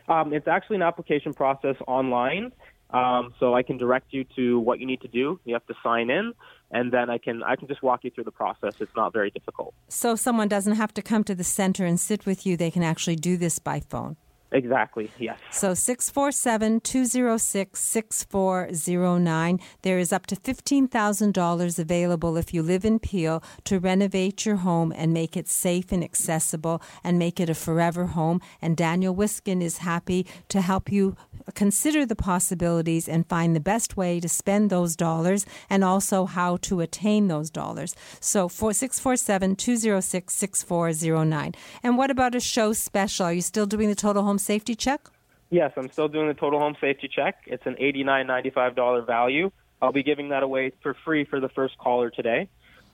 Um, it's actually an application process online. Um, so I can direct you to what you need to do. You have to sign in, and then I can I can just walk you through the process. It's not very difficult. So someone doesn't have to come to the center and sit with you. They can actually do this by phone. Exactly, yes. So 647 206 6409. There is up to $15,000 available if you live in Peel to renovate your home and make it safe and accessible and make it a forever home. And Daniel Wiskin is happy to help you consider the possibilities and find the best way to spend those dollars and also how to attain those dollars. So 647 206 6409. And what about a show special? Are you still doing the total home safety check? Yes, I'm still doing the total home safety check. It's an $89.95 value. I'll be giving that away for free for the first caller today.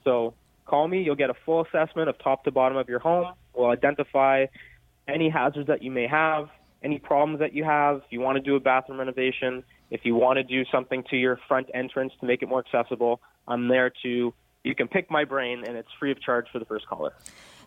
So call me. You'll get a full assessment of top to bottom of your home. We'll identify any hazards that you may have, any problems that you have. If you want to do a bathroom renovation, if you want to do something to your front entrance to make it more accessible, I'm there to. You can pick my brain, and it's free of charge for the first caller.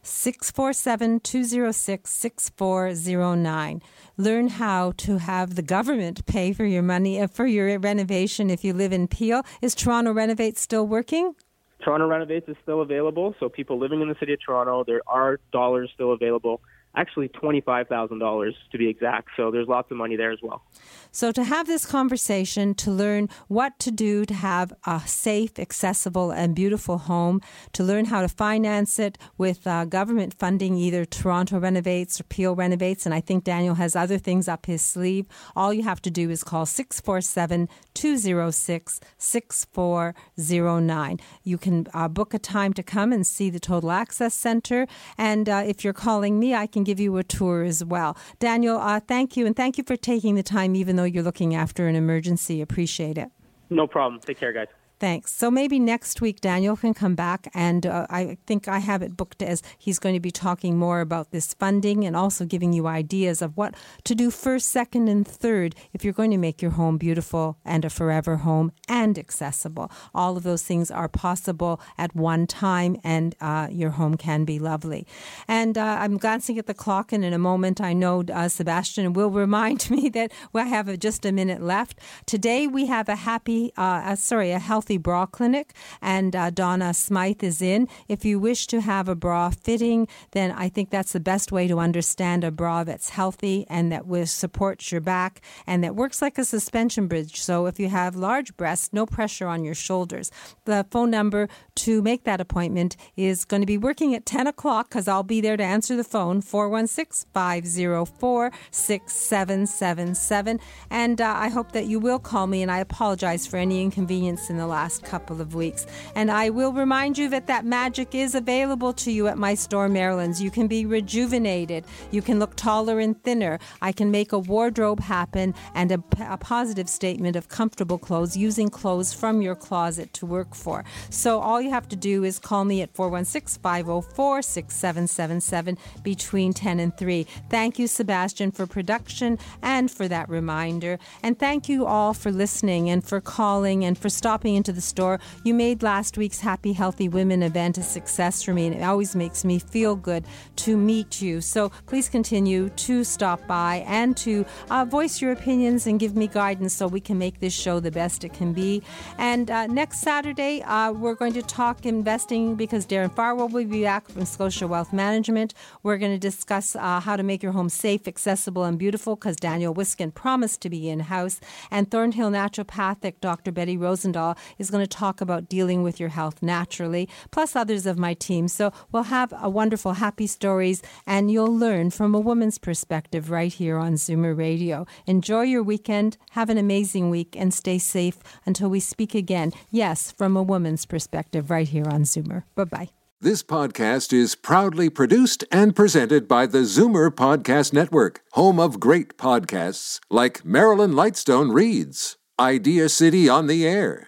647 206 6409. Learn how to have the government pay for your money uh, for your renovation if you live in Peel. Is Toronto Renovate still working? Toronto Renovates is still available, so people living in the city of Toronto, there are dollars still available actually $25,000 to be exact. So there's lots of money there as well. So to have this conversation, to learn what to do to have a safe, accessible, and beautiful home, to learn how to finance it with uh, government funding, either Toronto Renovates or Peel Renovates, and I think Daniel has other things up his sleeve, all you have to do is call 647 206 6409. You can uh, book a time to come and see the Total Access Center, and uh, if you're calling me, I can give you a tour as well. Daniel, uh, thank you, and thank you for taking the time, even though you're looking after an emergency. Appreciate it. No problem. Take care, guys. Thanks. So maybe next week Daniel can come back, and uh, I think I have it booked as he's going to be talking more about this funding and also giving you ideas of what to do first, second, and third if you're going to make your home beautiful and a forever home and accessible. All of those things are possible at one time, and uh, your home can be lovely. And uh, I'm glancing at the clock, and in a moment, I know uh, Sebastian will remind me that I have just a minute left. Today we have a happy, uh, sorry, a healthy Healthy Bra Clinic, and uh, Donna Smythe is in. If you wish to have a bra fitting, then I think that's the best way to understand a bra that's healthy and that will support your back and that works like a suspension bridge. So if you have large breasts, no pressure on your shoulders. The phone number to make that appointment is going to be working at 10 o'clock because I'll be there to answer the phone 416 504 6777. And uh, I hope that you will call me, and I apologize for any inconvenience in the last last couple of weeks. And I will remind you that that magic is available to you at my store, Marilyn's. You can be rejuvenated. You can look taller and thinner. I can make a wardrobe happen and a, a positive statement of comfortable clothes using clothes from your closet to work for. So all you have to do is call me at 416 504 6777 between 10 and 3. Thank you, Sebastian, for production and for that reminder. And thank you all for listening and for calling and for stopping into the store. You made last week's Happy Healthy Women event a success for me, and it always makes me feel good to meet you. So please continue to stop by and to uh, voice your opinions and give me guidance so we can make this show the best it can be. And uh, next Saturday, uh, we're going to talk investing because Darren Farwell will be back from Scotia Wealth Management. We're going to discuss uh, how to make your home safe, accessible, and beautiful because Daniel Wiskin promised to be in house. And Thornhill Naturopathic Dr. Betty Rosendahl is going to talk about dealing with your health naturally, plus others of my team. So we'll have a wonderful happy stories and you'll learn from a woman's perspective right here on Zoomer Radio. Enjoy your weekend, have an amazing week, and stay safe until we speak again. Yes, from a woman's perspective right here on Zoomer. Bye bye. This podcast is proudly produced and presented by the Zoomer Podcast Network, home of great podcasts like Marilyn Lightstone Reads, Idea City on the Air,